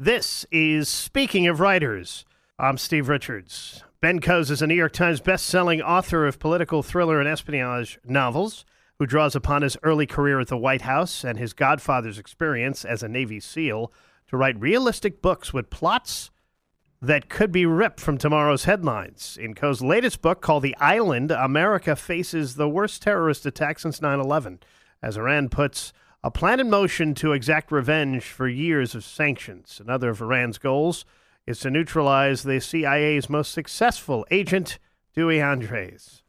This is Speaking of Writers. I'm Steve Richards. Ben Coes is a New York Times best-selling author of political thriller and espionage novels who draws upon his early career at the White House and his godfather's experience as a Navy SEAL to write realistic books with plots that could be ripped from tomorrow's headlines. In Coe's latest book called The Island, America faces the worst terrorist attack since 9 11, as Iran puts a plan in motion to exact revenge for years of sanctions. Another of Iran's goals is to neutralize the CIA's most successful agent, Dewey Andreas.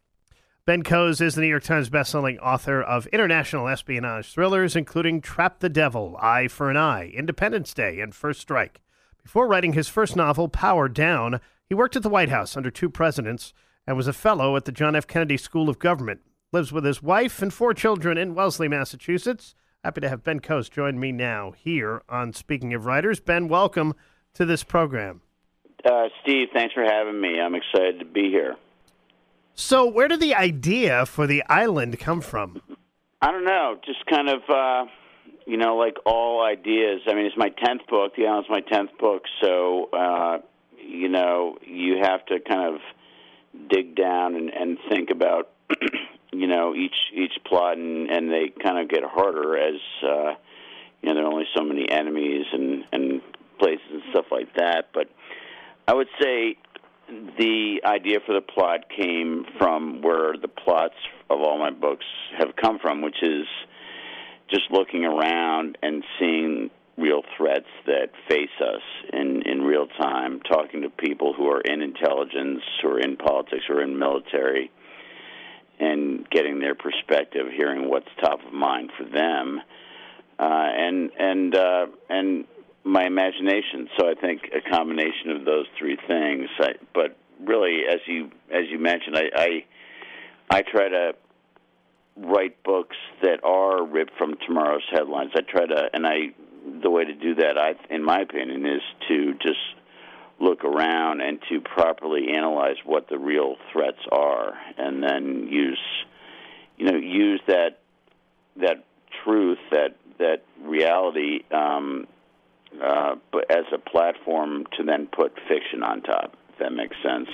Ben Coes is the New York Times bestselling author of international espionage thrillers, including Trap the Devil, Eye for an Eye, Independence Day, and First Strike. Before writing his first novel, Power Down, he worked at the White House under two presidents and was a fellow at the John F. Kennedy School of Government. Lives with his wife and four children in Wellesley, Massachusetts. Happy to have Ben Coes join me now here on Speaking of Writers. Ben, welcome to this program. Uh, Steve, thanks for having me. I'm excited to be here. So, where did the idea for the island come from? I don't know. Just kind of, uh, you know, like all ideas. I mean, it's my tenth book. The island's my tenth book, so uh, you know, you have to kind of dig down and, and think about you know each each plot, and, and they kind of get harder as uh, you know there are only so many enemies and and places and stuff like that. But I would say the idea for the plot came from where the plots of all my books have come from, which is just looking around and seeing real threats that face us in, in real time, talking to people who are in intelligence, are in politics, or in military, and getting their perspective, hearing what's top of mind for them, uh, and and uh, and my imagination. So I think a combination of those three things. I, but really, as you as you mentioned, I, I I try to write books that are ripped from tomorrow's headlines. I try to, and I the way to do that, I in my opinion, is to just look around and to properly analyze what the real threats are, and then use, you know, use that that truth, that that reality, um, uh, as a platform to then put fiction on top. If that makes sense.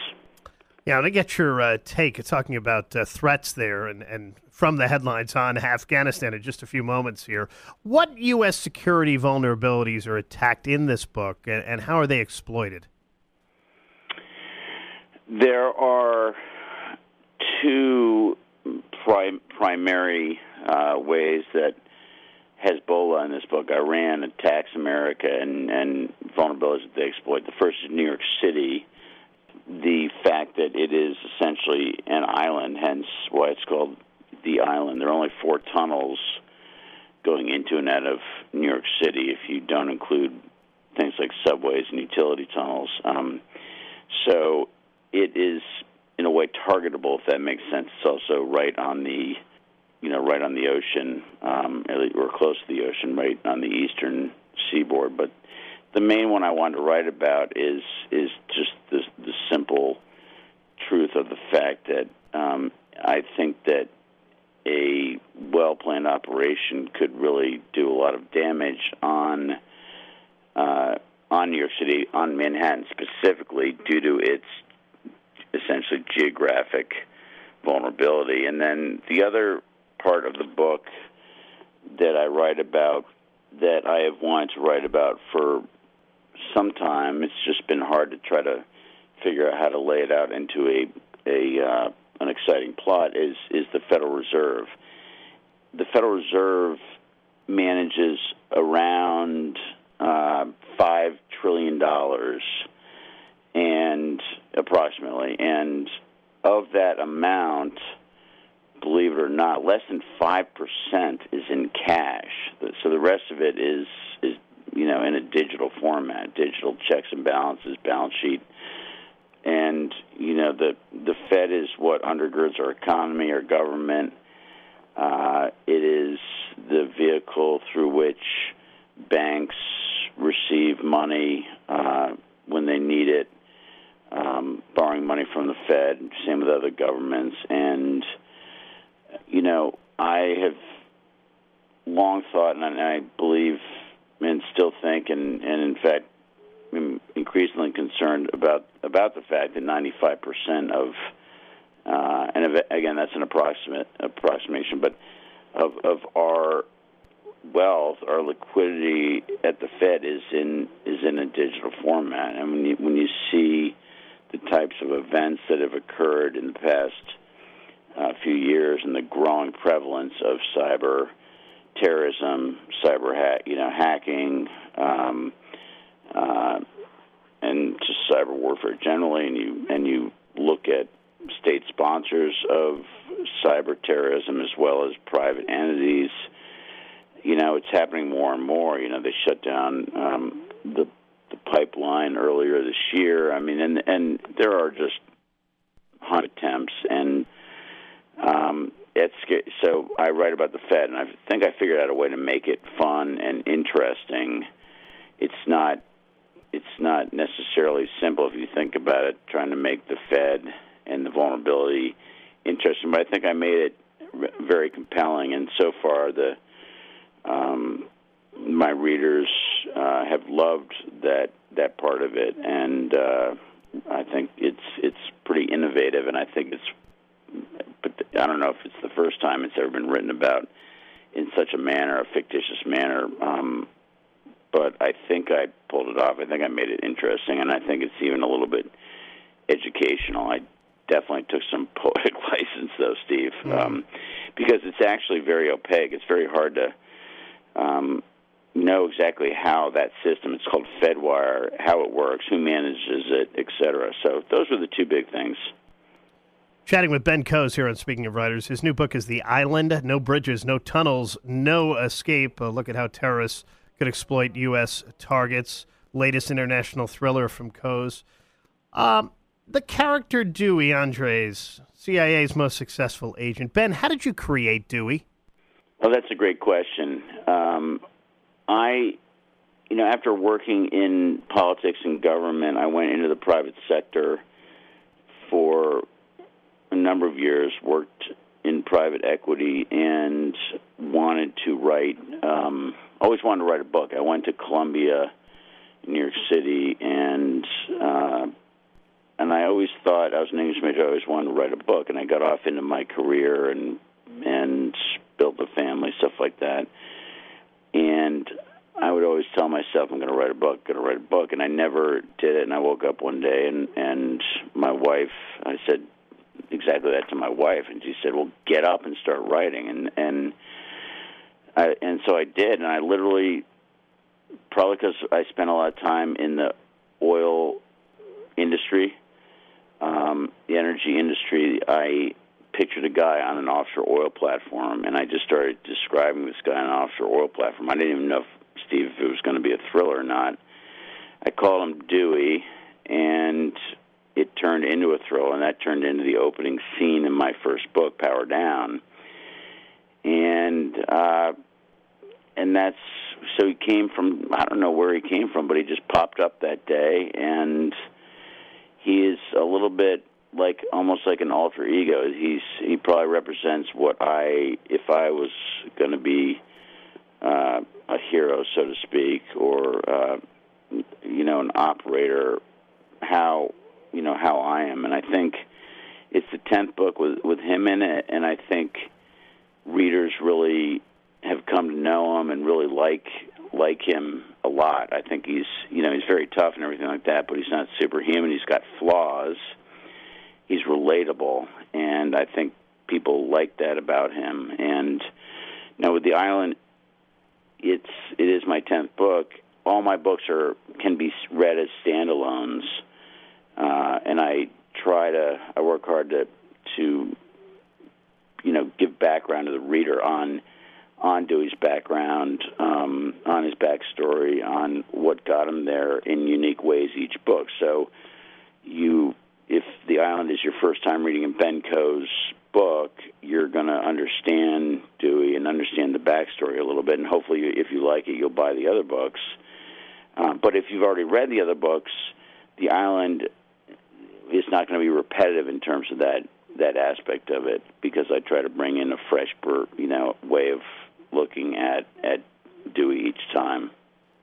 Yeah, and I get your uh, take talking about uh, threats there and, and from the headlines on Afghanistan in just a few moments here. What U.S. security vulnerabilities are attacked in this book and, and how are they exploited? There are two prim- primary uh, ways that Hezbollah in this book, Iran attacks America and, and vulnerabilities that they exploit. The first is New York City, the fact that it is essentially an island, hence why it's called the island. There are only four tunnels going into and out of New York City if you don't include things like subways and utility tunnels. Um, so it is, in a way, targetable, if that makes sense. It's also right on the you know, right on the ocean, um, or close to the ocean, right on the eastern seaboard. But the main one I wanted to write about is is just the, the simple truth of the fact that um, I think that a well planned operation could really do a lot of damage on uh, on New York City, on Manhattan specifically, due to its essentially geographic vulnerability. And then the other part of the book that I write about that I have wanted to write about for some time. It's just been hard to try to figure out how to lay it out into a a uh, an exciting plot. Is is the Federal Reserve? The Federal Reserve manages around uh, five trillion dollars, and approximately, and of that amount believe it or not, less than five percent is in cash. So the rest of it is is you know, in a digital format, digital checks and balances, balance sheet. And you know, the the Fed is what undergirds our economy, our government. Uh, it is the vehicle through which banks receive money uh, when they need it, um, borrowing money from the Fed. Same with other governments. And you know, I have long thought, and I believe and still think, and, and in fact, I'm increasingly concerned about about the fact that 95% of uh, and again that's an approximate approximation, but of of our wealth, our liquidity at the Fed is in is in a digital format, and when you when you see the types of events that have occurred in the past uh, few years and the growing prevalence of cyber terrorism, cyber hack, you know, hacking, um, uh, and just cyber warfare generally, and you and you look at state sponsors of cyber terrorism as well as private entities. You know, it's happening more and more. You know, they shut down um, the pipeline earlier this year. I mean, and and there are just hundred attempts and um, it's so I write about the Fed, and I think I figured out a way to make it fun and interesting. It's not it's not necessarily simple if you think about it. Trying to make the Fed and the vulnerability interesting, but I think I made it very compelling. And so far, the um, my readers uh, have loved that that part of it, and uh, I think it's it's pretty innovative, and I think it's but I don't know if it's the first time it's ever been written about in such a manner, a fictitious manner. Um, but I think I pulled it off. I think I made it interesting, and I think it's even a little bit educational. I definitely took some poetic license, though, Steve, mm-hmm. um, because it's actually very opaque. It's very hard to um, know exactly how that system, it's called FedWire, how it works, who manages it, etc. So those are the two big things. Chatting with Ben Coes here on Speaking of Writers. His new book is The Island No Bridges, No Tunnels, No Escape. A look at how terrorists could exploit U.S. targets. Latest international thriller from Coes. Um, the character Dewey Andreas, CIA's most successful agent. Ben, how did you create Dewey? Well, that's a great question. Um, I, you know, after working in politics and government, I went into the private sector for a number of years, worked in private equity, and wanted to write. Um, always wanted to write a book. I went to Columbia, New York City, and uh, and I always thought I was an English major. I always wanted to write a book, and I got off into my career and and built a family, stuff like that. And I would always tell myself, I'm going to write a book, going to write a book, and I never did it. And I woke up one day, and and my wife, I said, exactly that to my wife, and she said, "Well, get up and start writing." And and I, and so I did, and I literally, probably because I spent a lot of time in the oil industry, um, the energy industry, I pictured a guy on an offshore oil platform, and I just started describing this guy on an offshore oil platform. I didn't even know, if, Steve, if it was going to be a thriller or not. I called him Dewey, and it turned into a thrill, and that turned into the opening scene in my first book, Power Down. And uh, and that's so he came from I don't know where he came from, but he just popped up that day, and he is a little bit like almost like an alter ego. He's he probably represents what I if I was going to be uh, a hero, so to speak, or uh, you know an operator, how you know how I am, and I think it's the tenth book with with him in it, and I think readers really have come to know him and really like like him a lot. I think he's you know he's very tough and everything like that, but he's not superhuman. He's got flaws. He's relatable, and I think people like that about him. And now with the island, it's it is my tenth book. All my books are can be read as standalones uh, and I try to I work hard to to you know give background to the reader on on Dewey's background, um, on his backstory, on what got him there in unique ways each book. So you if the island is your first time reading a Ben Coes book, you're going to understand Dewey and understand the backstory a little bit, and hopefully, if you like it, you'll buy the other books. Uh, but if you've already read the other books, the island is not going to be repetitive in terms of that that aspect of it because I try to bring in a fresh, you know, way of looking at at Dewey each time.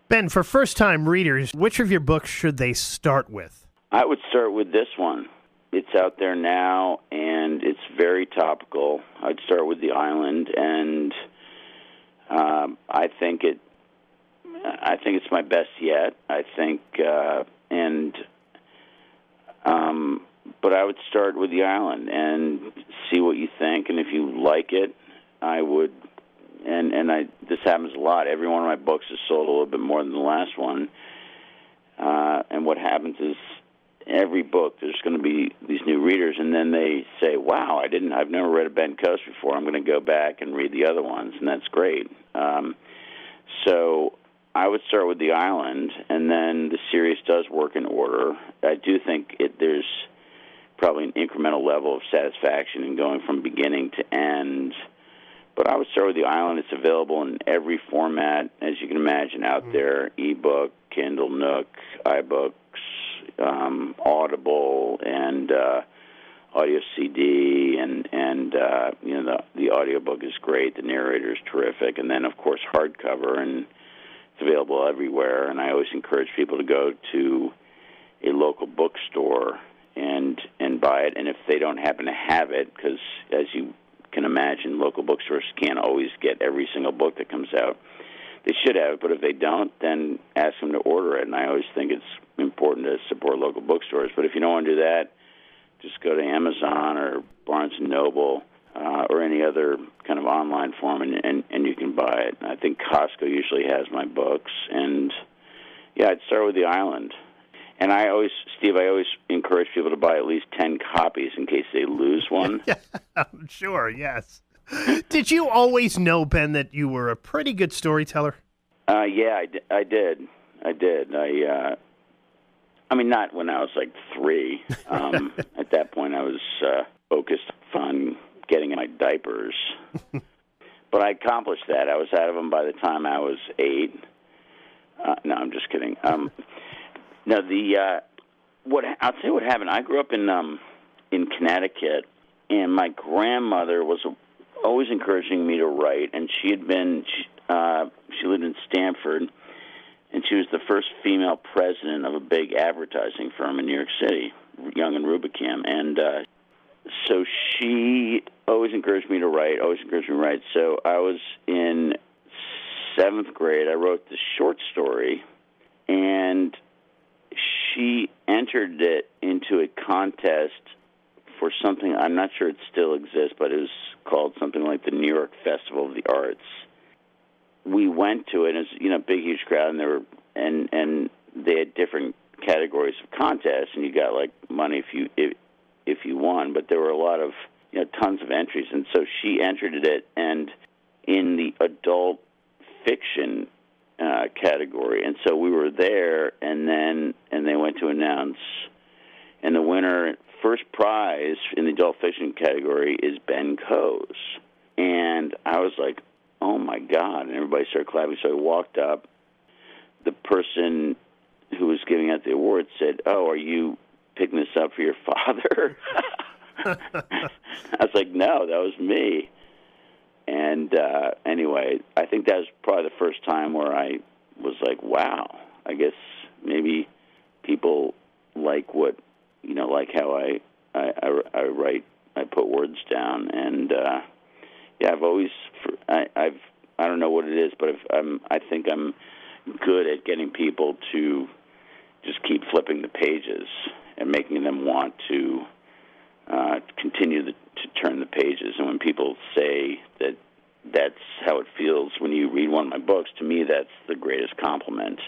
Ben, for first time readers, which of your books should they start with? I would start with this one. It's out there now, and it's very topical. I'd start with the island, and um, I think it. I think it's my best yet. I think, uh, and um, but I would start with the island and see what you think, and if you like it, I would. And and I this happens a lot. Every one of my books is sold a little bit more than the last one. Uh, and what happens is every book there's going to be these new readers and then they say wow i didn't i've never read a ben coes before i'm going to go back and read the other ones and that's great um, so i would start with the island and then the series does work in order i do think it there's probably an incremental level of satisfaction in going from beginning to end but I would start with the island. It's available in every format, as you can imagine, out mm-hmm. there: ebook, Kindle, Nook, iBooks, um, Audible and uh, audio CD, and and uh, you know the the audiobook is great. The narrator is terrific, and then of course hardcover, and it's available everywhere. And I always encourage people to go to a local bookstore and and buy it. And if they don't happen to have it, because as you can imagine, local bookstores can't always get every single book that comes out. They should have but if they don't, then ask them to order it. And I always think it's important to support local bookstores. But if you don't want to do that, just go to Amazon or Barnes and Noble uh, or any other kind of online form, and, and and you can buy it. I think Costco usually has my books, and yeah, I'd start with the Island. And I always, Steve, I always encourage people to buy at least ten copies in case they lose one. sure, yes. Did you always know, Ben, that you were a pretty good storyteller? Uh, yeah, I, d- I did. I did. I uh, I mean, not when I was like three. Um, at that point, I was uh, focused on getting my diapers. but I accomplished that. I was out of them by the time I was eight. Uh, no, I'm just kidding. Um, no, the uh, what I'll tell you what happened. I grew up in um, in Connecticut, and my grandmother was always encouraging me to write, and she had been uh, she lived in Stamford and she was the first female president of a big advertising firm in New York City, Young and Rubicam, and uh, so she always encouraged me to write. Always encouraged me to write. So I was in seventh grade. I wrote this short story, and she entered it into a contest for something I'm not sure it still exists, but it was called something like the New York Festival of the Arts we went to it. and It's you know big huge crowd, and there were and and they had different categories of contests, and you got like money if you if, if you won, but there were a lot of you know tons of entries, and so she entered it, and in the adult fiction uh, category, and so we were there, and then and they went to announce, and the winner first prize in the adult fiction category is Ben Coes, and I was like, oh my God. And everybody started clapping. So I walked up. The person who was giving out the award said, oh, are you picking this up for your father? I was like, no, that was me. And uh, anyway, I think that was probably the first time where I was like, wow, I guess maybe people like what, know, like how I, I, I, I write, I put words down. And, uh, yeah, I've always I, I've I don't know what it is, but if I'm I think I'm good at getting people to just keep flipping the pages and making them want to uh, continue the, to turn the pages. And when people say that that's how it feels when you read one of my books, to me that's the greatest compliment.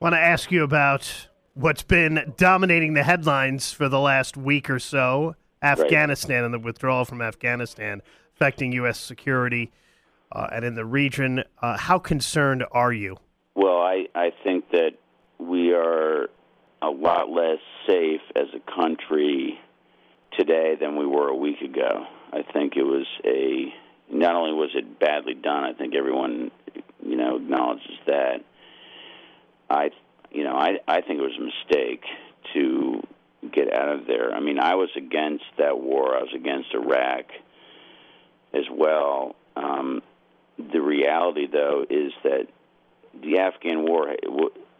Want to ask you about what's been dominating the headlines for the last week or so Afghanistan right. and the withdrawal from Afghanistan affecting U.S. security. uh, and in the region. Uh, how concerned are you? Well, I, I think that we are a lot less safe as a country today than we were a week ago. I think it was a not only was it badly done, I think everyone you know acknowledges that. I you know I I think it was a mistake to get out of there. I mean, I was against that war. I was against Iraq as well. Um, the reality, though, is that the Afghan war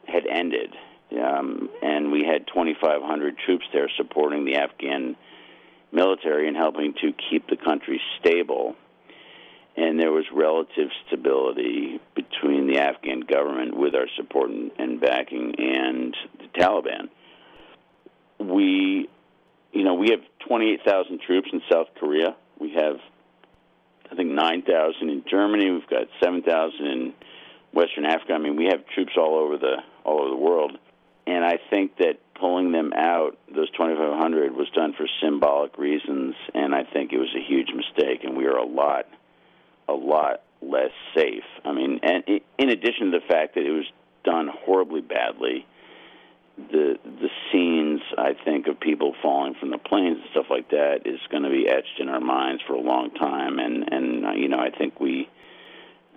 had ended, um, and we had 2,500 troops there supporting the Afghan military and helping to keep the country stable. And there was relative stability between the Afghan government, with our support and backing, and the Taliban. We, you know, we have 28,000 troops in South Korea. We have, I think, 9,000 in Germany. We've got 7,000 in Western Africa. I mean, we have troops all over the all over the world, and I think that pulling them out, those 2,500, was done for symbolic reasons, and I think it was a huge mistake, and we are a lot, a lot less safe. I mean, and in addition to the fact that it was done horribly badly, the the scenes I think of people falling from the planes and stuff like that is going to be etched in our minds for a long time, and and uh, you know I think we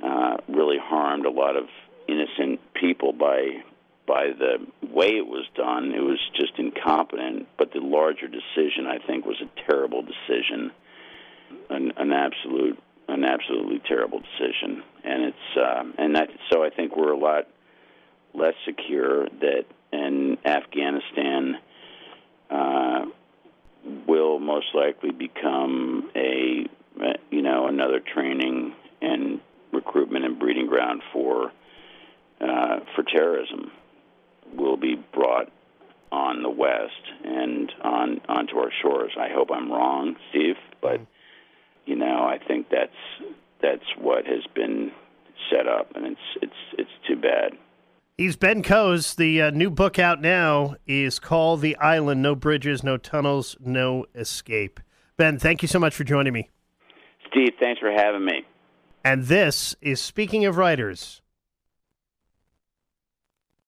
uh, really harmed a lot of innocent people by by the way it was done. It was just incompetent. But the larger decision, I think, was a terrible decision, an, an absolute, an absolutely terrible decision. And it's uh, and that so I think we're a lot less secure. That and Afghanistan uh, will most likely become a you know another training and recruitment and breeding ground for uh, for terrorism will be brought on the west and on onto our shores. I hope I'm wrong, Steve, but you know I think that's that's what has been set up, and it's it's it's too bad. He's Ben Coes. The uh, new book out now is called The Island No Bridges, No Tunnels, No Escape. Ben, thank you so much for joining me. Steve, thanks for having me. And this is Speaking of Writers.